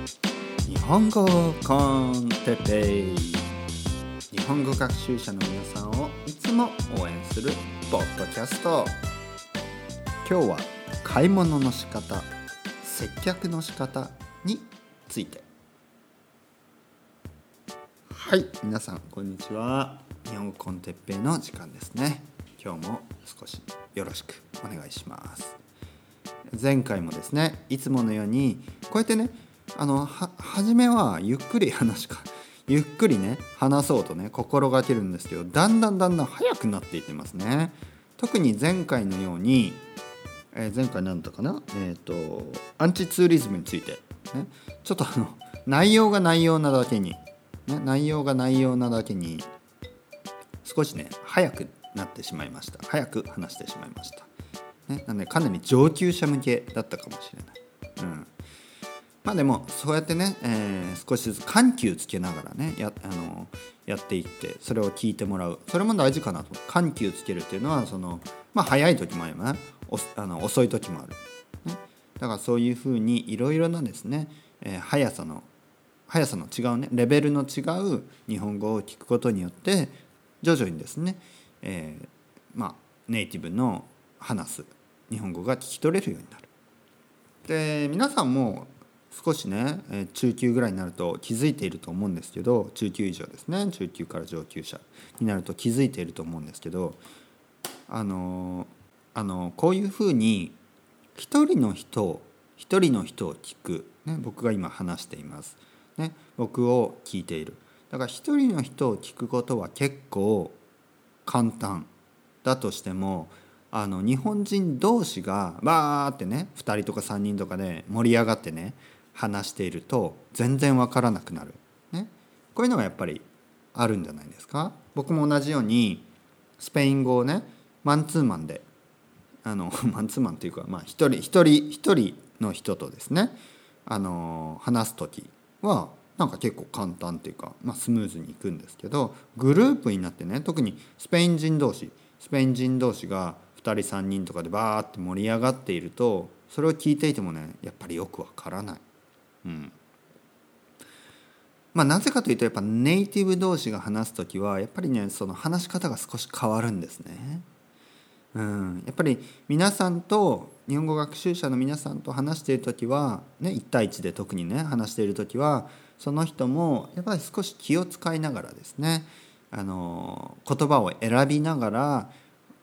日本語コンテペイ。日本語学習者の皆さんをいつも応援するポッドキャスト。今日は買い物の仕方接客の仕方について。はい皆さんこんにちは。日本語コンテッペイの時間ですね。今日も少しよろしくお願いします。前回もですねいつものようにこうやってねあのは初めはゆっくり話か ゆっくりね話そうとね心がけるんですけどだんだんだんだん速くなっていってますね。特に前回のように、えー、前回何だかな？えっ、ー、とアンチツーリズムについて、ね、ちょっとあの 内容が内容なだけに、ね、内容が内容なだけに少しね早くなってしまいました。早く話してしまいました。ね、なのでかなり上級者向けだったかもしれない。うん。まあでもそうやってね、えー、少しずつ緩急つけながらねやあのやっていってそれを聞いてもらう。それも大事かなと。緩急つけるっていうのはその、まあ、早い時もあれば、ね、あの遅い時もある、ね、だからそういうふうにいろいろなですね、えー、速さの速さの違うねレベルの違う日本語を聞くことによって徐々にですね、えー、まあネイティブの話す日本語が聞き取れるようになる。で皆さんも少しね中級ぐらいになると気づいていると思うんですけど中級以上ですね。中級から上級者になると気づいていると思うんですけどあのあのこういうふうに一人の人を一人の人を聞く、ね、僕が今話しています、ね、僕を聞いている。だから一人の人を聞くことは結構簡単。だとしてもあの日本人同士がバーってね2人とか3人とかで盛り上がってね話していると全然わからなくなる、ね、こういうのがやっぱりあるんじゃないですか？僕も同じようにスペイン語をねマンツーマンであの マンツーマンというか、まあ、一人一人一人の人とですねあの話す時はなんか結構簡単っていうか、まあ、スムーズにいくんですけどグループになってね特にスペイン人同士スペイン人同士が2人3人とかでバーって盛り上がっているとそれを聞いていてもねやっぱりよくわからない。うんまあ、なぜかというとやっぱネイティブ同士が話す時はやっぱりねその話し方が少し変わるんですね。うん、やっぱり皆さんと日本語学習者の皆さんと話している時は、ね、1対1で特にね話している時はその人もやっぱり少し気を使いながらですねあの言葉を選びながら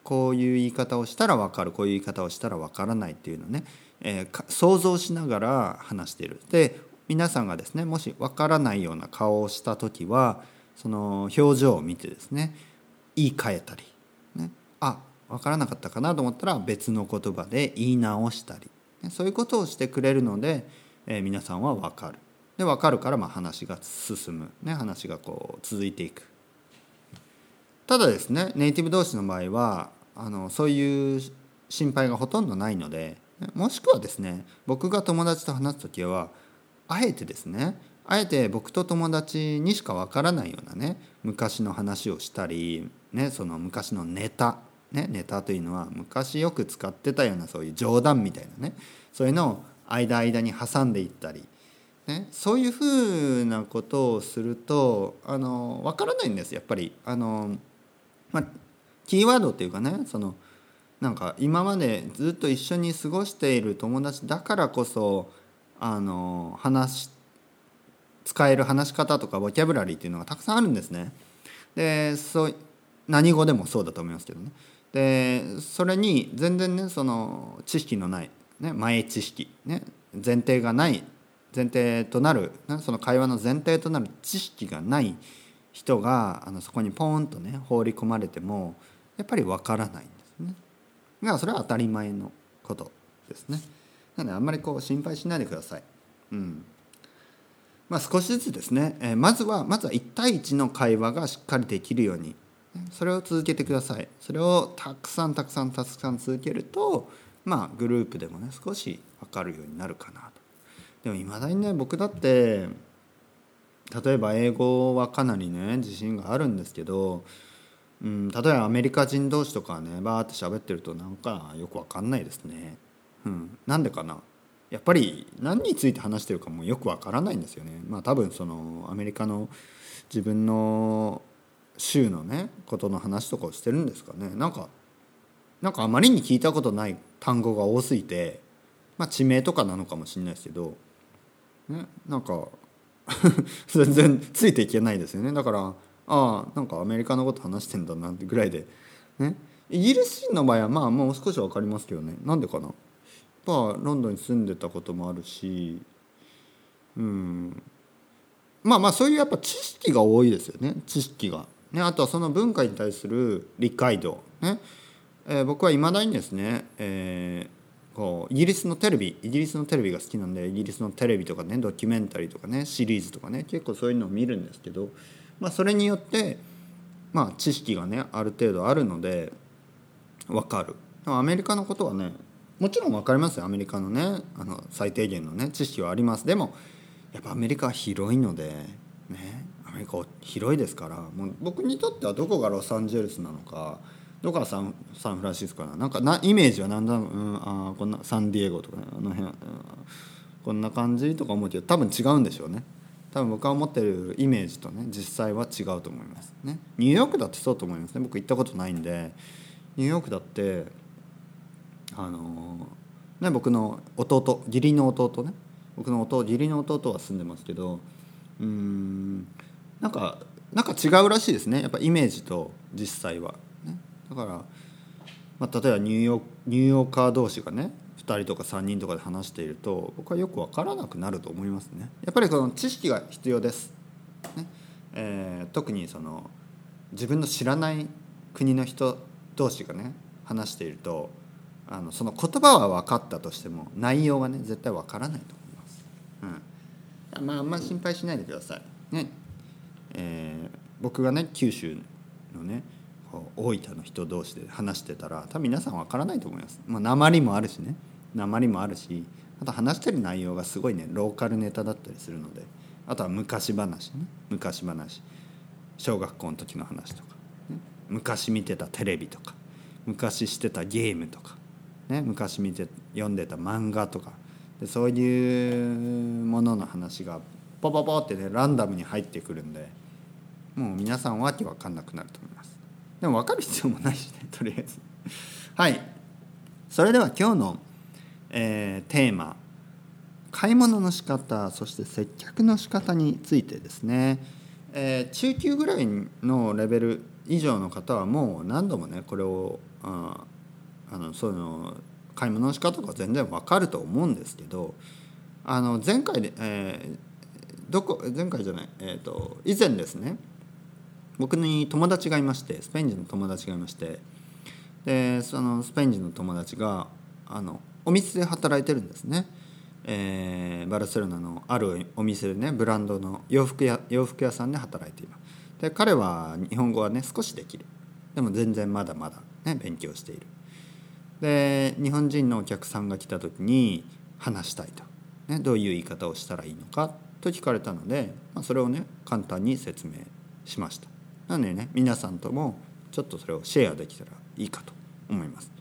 こういう言い方をしたら分かるこういう言い方をしたら分からないっていうのね、えー、想像しながら話している。で皆さんがですねもし分からないような顔をした時はその表情を見てですね言い換えたり、ね、あ分からなかったかなと思ったら別の言葉で言い直したり、ね、そういうことをしてくれるので、えー、皆さんは分かる。で分かるからまあ話が進む、ね、話がこう続いていく。ただですねネイティブ同士の場合はあのそういう心配がほとんどないのでもしくはですね僕が友達と話す時はあえてですねあえて僕と友達にしかわからないようなね昔の話をしたり、ね、その昔のネタ、ね、ネタというのは昔よく使ってたようなそういう冗談みたいなねそういうのを間間に挟んでいったり、ね、そういうふうなことをするとあの分からないんですやっぱり。あのまあキーワードっていうかねそのなんか今までずっと一緒に過ごしている友達だからこそあの話使える話し方とかボキャブラリーっていうのがたくさんあるんですね。でそう何語でもそうだと思いますけどね。でそれに全然ねその知識のない、ね、前知識、ね、前提がない前提となる、ね、その会話の前提となる知識がない人があのそこにポーンとね放り込まれてもやっぱりわからない。だからそれは当たり前のことですね。なのであんまりこう心配しないでください。うんまあ、少しずつですね、えー、まずはまずは1対1の会話がしっかりできるようにそれを続けてください。それをたくさんたくさんたくさん続けるとまあグループでもね少し分かるようになるかなと。でもいまだにね僕だって例えば英語はかなりね自信があるんですけどうん、例えばアメリカ人同士とかねバーって喋ってるとなんかよくわかんないですね。うん、なんでかなやっぱり何について話してるかもよくわからないんですよね。まあ多分そのアメリカの自分の州のねことの話とかをしてるんですかねなんかなんかあまりに聞いたことない単語が多すぎて、まあ、地名とかなのかもしれないですけど、ね、なんか 全然ついていけないですよねだからああなんかアメリカのこと話してんだなってぐらいで、ね、イギリス人の場合はまあもう少し分かりますけどね。なんでかな？まあロンドンに住んでたこともあるし。うん。まあまあそういうやっぱ知識が多いですよね。知識が。ね、あとはその文化に対する理解度。ね？えー、僕はいまだにですね、えー、こうイギリスのテレビ。イギリスのテレビが好きなんでイギリスのテレビとかねドキュメンタリーとかねシリーズとかね結構そういうのを見るんですけど、まあ、それによってまあ知識がねある程度あるので分かる。アメリカのことはねもちろん分かりますよ。アメリカのねあの最低限のね知識はあります。でもやっぱアメリカは広いのでねアメリカ広いですからもう僕にとってはどこがロサンゼルスなのかどこがサンサンフランシスコななんかなイメージは何だろう、うん、あこんなサンディエゴとかねあの辺、うん、こんな感じとか思うけど多分違うんでしょうね。多分僕が思ってるイメージとね実際は違うと思いますね。ニューヨークだってそうと思いますね。僕行ったことないんで。ニューヨークだってあのね僕の弟義理の弟ね。僕の弟義理の弟は住んでますけどうんなんかなんか違うらしいですね。やっぱイメージと実際は。ね。だから、まあ、例えばニューヨーニューヨーカー同士がね2人とか3人とかで話していると僕はよく分からなくなると思いますね。やっぱりこの知識が必要です。ねえー、特にその自分の知らない国の人同士がね話しているとあのその言葉は分かったとしても内容がね絶対分からないと思います。うん、まああんま心配しないでください。ねえー、僕がね九州のね大分の人同士で話してたら多分皆さん分からないと思います。まあ、鉛もあるしね鉛もあるしあと話してる内容がすごいねローカルネタだったりするのであとは昔話ね昔話。小学校の時の話とか、ね、昔見てたテレビとか昔してたゲームとか、ね、昔見て読んでた漫画とか。でそういうものの話がポポポってねランダムに入ってくるんでもう皆さんわけわかんなくなると思います。でも分かる必要もないしねとりあえず。はい。それでは今日の、えー、テーマ買い物の仕方そして接客の仕方についてですね、えー、中級ぐらいのレベル以上の方はもう何度もねこれをああのそういうの買い物の仕方とか全然わかると思うんですけどあの前回で、えー、どこ前回じゃない、えーと以前ですね僕に友達がいましてスペイン人の友達がいましてでそのスペイン人の友達があのお店で働いてるんですね、えー、バルセロナのあるお店でねブランドの洋服屋洋服屋さんで働いています。で彼は日本語はね少しできる。でも全然まだまだね勉強している。で日本人のお客さんが来た時に話したいと、ね、どういう言い方をしたらいいのかと聞かれたので、まあ、それをね簡単に説明しました。なのでね皆さんともちょっとそれをシェアできたらいいかと思います。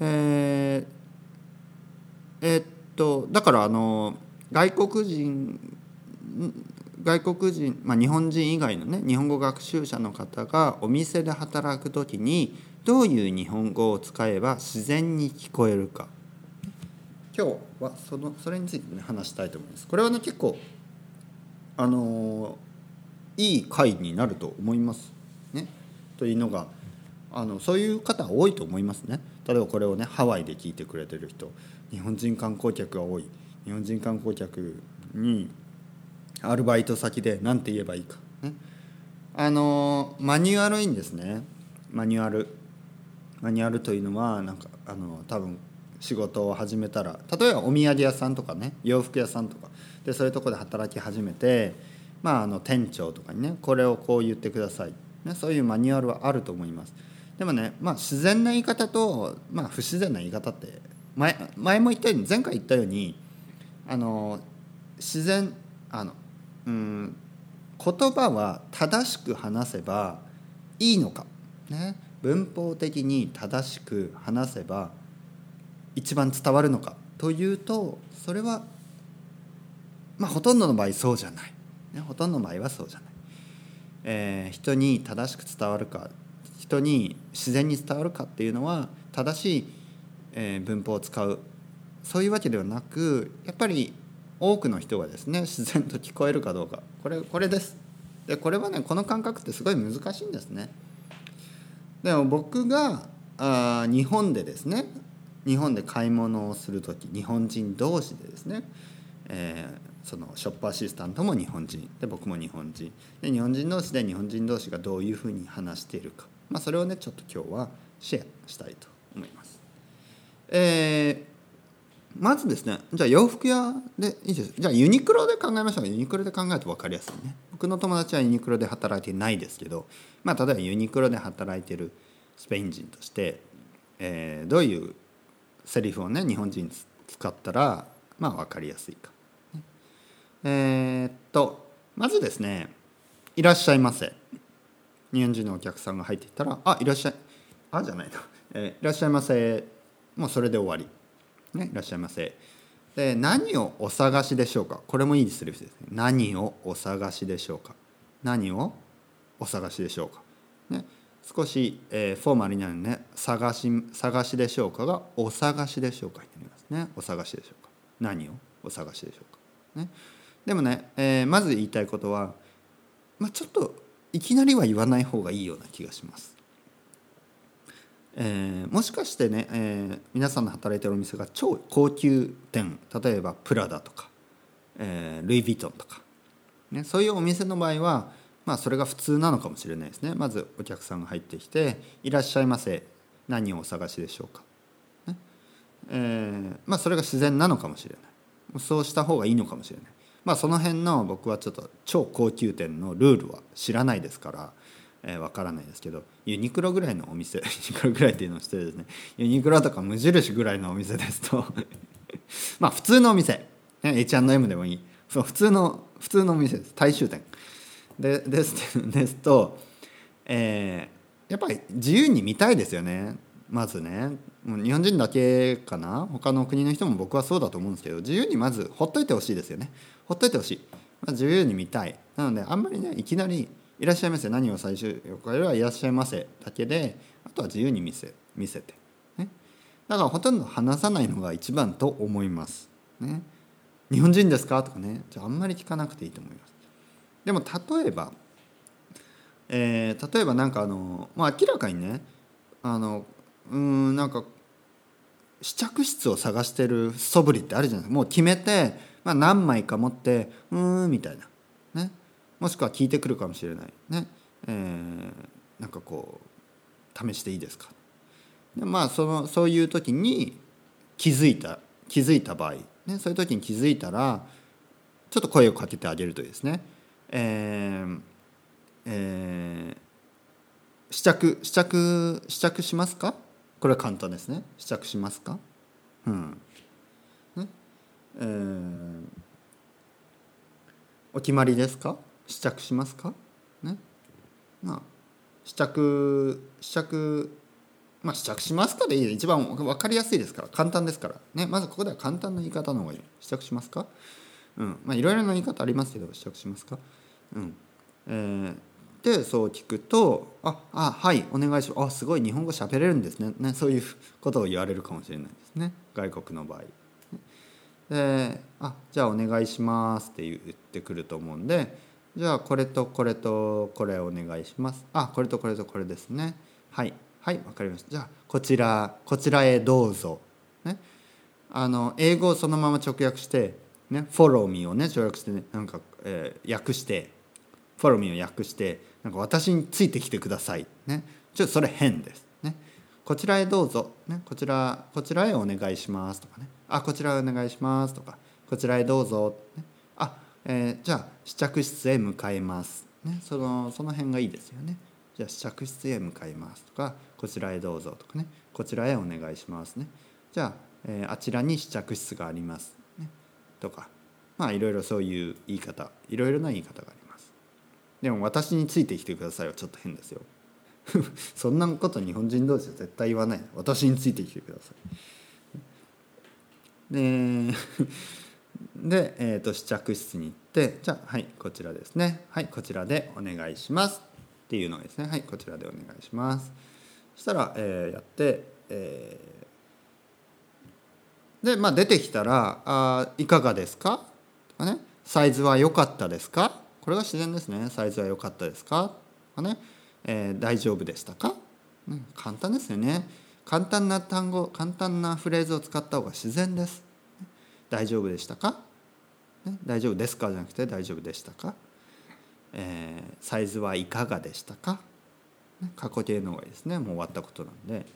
えー、えー、っとだからあの外国人外国人、まあ、日本人以外のね日本語学習者の方がお店で働く時にどういう日本語を使えば自然に聞こえるか今日はそのそれについてね話したいと思います。これはね結構あのいい回になると思います。ね、というのがあのそういう方多いと思いますね。例えばこれをねハワイで聞いてくれてる人日本人観光客が多い。日本人観光客にアルバイト先で何て言えばいいか、ね、あのマニュアルいいんですね。マニュアル。マニュアルというのはなんかあの多分仕事を始めたら例えばお土産屋さんとかね洋服屋さんとか。でそういうとこで働き始めてまあ、あの店長とかにねこれをこう言ってください、ね、そういうマニュアルはあると思います。でもね、まあ、自然な言い方と、まあ、不自然な言い方って前前も言ったように前回言ったようにあの自然あのうん言葉は正しく話せばいいのか、ね、文法的に正しく話せば一番伝わるのか。というとそれはまあほとんどの場合そうじゃない、ね、ほとんどの場合はそうじゃない、えー、人に正しく伝わるか人に自然に伝わるかっていうのは正しい、えー、文法を使う。そういうわけではなくやっぱり多くの人がですね自然と聞こえるかどうか。これこれです。でこれはねこの感覚ってすごい難しいんですね。でも僕があ日本でですね日本で買い物をする時日本人同士でですね、えー、そのショップアシスタントも日本人で僕も日本人。で日本人同士で日本人同士がどういうふうに話しているか、まあ、それをねちょっと今日はシェアしたいと思います。えーまずですねじゃあ洋服屋でいいです。じゃあユニクロで考えましょう。ユニクロで考えると分かりやすいね。僕の友達はユニクロで働いてないですけどまあ例えばユニクロで働いてるスペイン人として、えー、どういうセリフをね日本人使ったらまあ分かりやすいか。えー、っとまずですね「いらっしゃいませ」日本人のお客さんが入っていったら「あいらっしゃい」あじゃないの、えー「いらっしゃいませ」もうそれで終わり。ね、いらっしゃいませ。で何をお探しでしょうか？これもいいセリフですね。何をお探しでしょうか？何をお探しでしょうか、ね、少し、えー、フォーマルになるね。探し探しでしょうかがお探しでしょうかになりますね。お探しでしょうか。何をお探しでしょうか、ね、でもね、えー、まず言いたいことは、まあ、ちょっといきなりは言わない方がいいような気がします。えー、もしかしてね、えー、皆さんの働いてるお店が超高級店例えばプラダとか、えー、ルイ・ヴィトンとか、ね、そういうお店の場合はまあそれが普通なのかもしれないですね。まずお客さんが入ってきて「いらっしゃいませ何をお探しでしょうか」ねえー、まあそれが自然なのかもしれない。そうした方がいいのかもしれない。まあその辺の僕はちょっと超高級店のルールは知らないですからえー、分からないですけどユニクロぐらいのお店 ユニクロぐらいっていうのをしてですね。ユニクロとか無印ぐらいのお店ですと まあ普通のお店、ね、H&M でもいい。そう普通の普通のお店です。大衆店。でですですと、えー、やっぱり自由に見たいですよね。まずね。日本人だけかな？他の国の人も僕はそうだと思うんですけど自由にまずほっといてほしいですよね。ほっといてほしい、まあ、自由に見たい。なのであんまりねいきなり「いらっしゃいませ何を最終横よはいらっしゃいませだけであとは自由に見せ見せて、ね、だからほとんど話さないのが一番と思います。ね、日本人ですか？とかね。じゃああんまり聞かなくていいと思います。でも例えば、えー、例えばなんかあの、まあ、明らかにねあのうんなんか試着室を探してる素振りってあるじゃないですか。もう決めて、まあ、何枚か持ってうんみたいな。ね。もしくは聞いてくるかもしれない。ね、えー、なんかこう試していいですか。でまあそのそういう時に気づいた気づいた場合、ね、そういう時に気づいたらちょっと声をかけてあげるといいですね、えーえー、試着試着試着しますか？これは簡単ですね。試着しますか？うん。ね？えー、お決まりですか？試着しますか？ね？まあ試着試着まあ試着しますかでいい一番分かりやすいですから。簡単ですから。ね？まずここでは簡単な言い方の方がいい。試着しますか？うん。まあいろいろな言い方ありますけど試着しますか？うん。えー、でそう聞くと「ああはいお願いします」あすごい日本語喋れるんですね。ねそういうことを言われるかもしれないですね。外国の場合。で「あじゃあお願いします」って言ってくると思うんでじゃあこれとこれとこれお願いします。あこれとこれとこれですね。はいはいわかりました。じゃあこちらこちらへどうぞ。ね。あの英語をそのまま直訳してね follow me をね直訳してねなんか、えー、訳して follow me を訳してなんか私についてきてください。ね。ちょっとそれ変です。ね。こちらへどうぞ。ね。こちらこちらへお願いしますとかね。あこちらへお願いしますとか。こちらへどうぞ、ね、あえー、じゃあ試着室へ向かいます、ね、そのその辺がいいですよね。じゃあ試着室へ向かいますとか。こちらへどうぞとかね。こちらへお願いしますね。じゃあ、えー、あちらに試着室があります、ね、とか。まあいろいろそういう言い方。いろいろな言い方があります。でも私についてきてくださいはちょっと変ですよ。そんなこと日本人同士は絶対言わない。私についてきてください。でで、えーと、試着室に行ってじゃあはいこちらですね。はいこちらでお願いしますっていうのがですね。はいこちらでお願いします。そしたら、えー、やって、えー、でまあ出てきたら「あいかがですか?」とかね「サイズは良かったですか?」これが自然ですね「サイズは良かったですか?」とかね、えー「大丈夫でしたか?」簡単ですよね。簡単な単語簡単なフレーズを使った方が自然です。大丈夫でしたか、ね、大丈夫ですか？じゃなくて大丈夫でしたか、えー、サイズはいかがでしたか、ね、過去形の方がいいですね。もう終わったことなんで。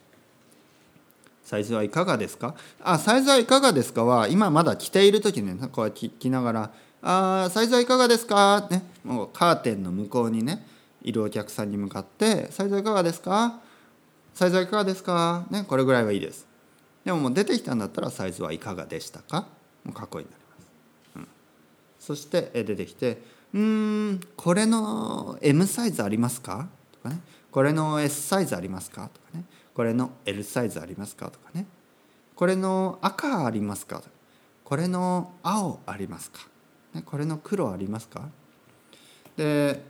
サイズはいかがですか？あサイズはいかがですかは今まだ着ている時にねこうやって着ながら「あサイズはいかがですか?」ねもうカーテンの向こうにねいるお客さんに向かって「サイズはいかがですか?」サイズはいかがですか？ね、これぐらいはいいです。でももう出てきたんだったらサイズはいかがでしたか？もう過去になります。うん、そして出てきて「うんこれの M サイズありますか?」とかね「これの S サイズありますか?」とかね「これの L サイズありますか?」とかね「これの赤ありますか?」とか「これの青ありますか?」ね「これの黒ありますか?」で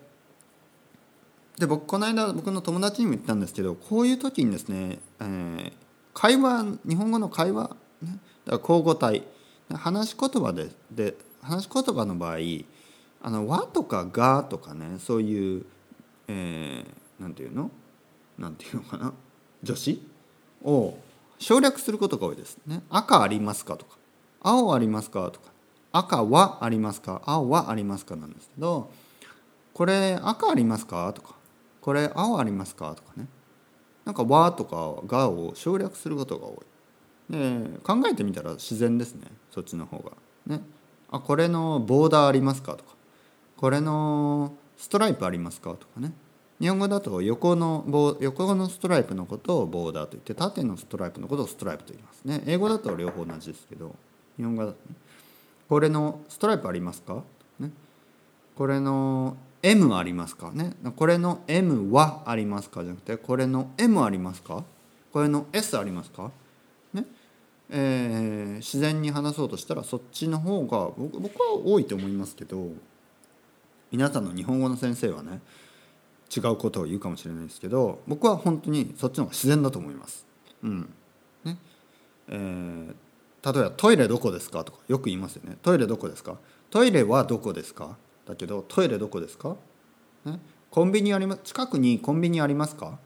で僕この間僕の友達にも言ったんですけどこういう時にですね、えー、会話日本語の会話、ね、だから交互体話し言葉でで話し言葉の場合あの和とかがとかねそういう、えー、なんていうの？なんていうのかな？助詞？を省略することが多いです。ね。赤ありますか？とか青ありますか？とか赤はありますか？青はありますかなんですけどこれ赤ありますか？とかこれ青ありますか?」とかね。なんか「和」とか「が」を省略することが多い。で考えてみたら自然ですね。そっちの方が。ね。あこれのボーダーありますか？とか。これのストライプありますか？とかね。日本語だと横の棒横のストライプのことをボーダーと言って縦のストライプのことをストライプと言いますね。英語だと両方同じですけど日本語だとね。これのストライプありますか、ね、これの M ありますか？ね。これの M はありますかじゃなくてこれの M ありますか？これの S ありますか？ね。えー、自然に話そうとしたらそっちの方が僕僕は多いと思いますけど皆さんの日本語の先生はね違うことを言うかもしれないですけど僕は本当にそっちの方が自然だと思います。うん。ね。えー、例えば「トイレどこですか?」とかよく言いますよね「トイレどこですか?」「トイレはどこですか?」だけどトイレどこですか、ね、コンビニあります？近くにコンビニありますか？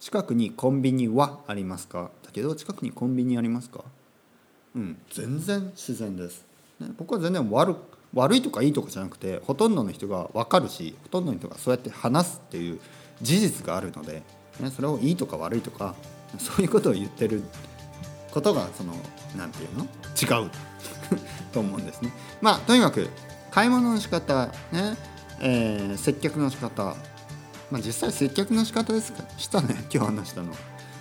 近くにコンビニはありますか？だけど近くにコンビニありますか？うん全然自然です、ね、僕は全然悪悪いとかいいとかじゃなくてほとんどの人が分かるしほとんどの人がそうやって話すっていう事実があるので、ね、それをいいとか悪いとかそういうことを言ってることがその何て言うの？違う。と思うんですね。まあとにかく買い物の仕方ね、えー、接客の仕方。まあ実際接客の仕方ですか？したね 今日話したの。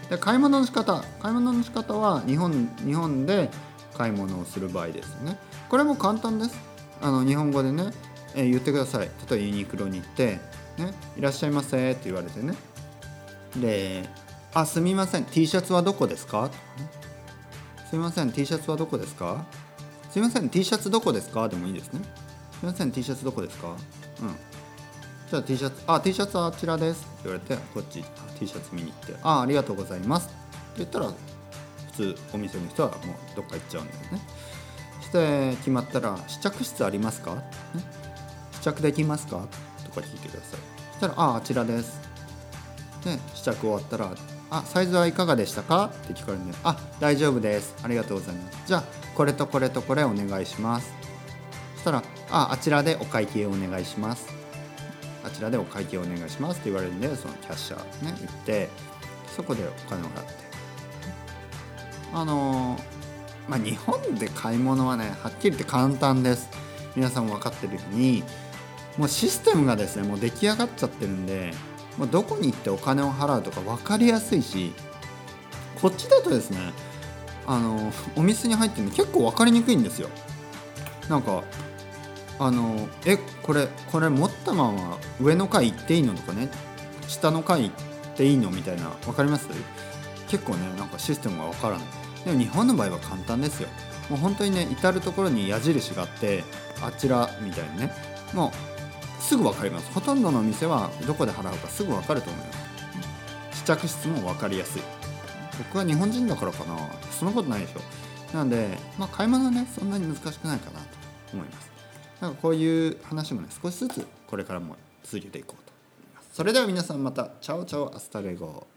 で買い物の仕方。買い物の仕方は日本日本で買い物をする場合ですね。これも簡単です。あの日本語でね、えー、言ってください。例えばユニクロに行ってね「いらっしゃいませ」って言われてね。で「あすみません。T シャツはどこですか?」すみません T シャツはどこですか？すみません T シャツどこですか？でもいいですね。すみません T シャツどこですか？うん。じゃあ T シャツあ T シャツはあちらです。って言われてこっち T シャツ見に行ってあありがとうございます。って言ったら普通お店の人はもうどっか行っちゃうんだよね。して決まったら試着室ありますか、ね、試着できますか？とか聞いてください。そしたらあああちらです。で試着終わったらあサイズはいかがでしたか？って聞かれるんであ大丈夫です。ありがとうございますじゃあこれとこれとこれお願いします。そしたら「ああちらでお会計をお願いします」「あちらでお会計お願いします」って言われるんでそのキャッシャーね行ってそこでお金を払って。あのまあ日本で買い物はねはっきり言って簡単です。皆さんも分かってるようにもうシステムがですねもう出来上がっちゃってるんでもうどこに行ってお金を払うとか分かりやすいしこっちだとですねあのお店に入ってるの結構分かりにくいんですよ。なんかあのえこれこれ持ったまま上の階行っていいのとかね下の階行っていいのみたいな分かります？結構ねなんかシステムが分からない。でも日本の場合は簡単ですよ。もう本当にね至る所に矢印があってあちらみたいにね。もうすぐ分かります。ほとんどの店はどこで払うかすぐ分かると思います。試着室も分かりやすい。僕は日本人だからかな。そんなことないでしょ。なので、まあ、買い物はねそんなに難しくないかなと思います。なんかこういう話もね少しずつこれからも続けていこうと思います。それでは皆さんまた。 Chao chao hasta luego。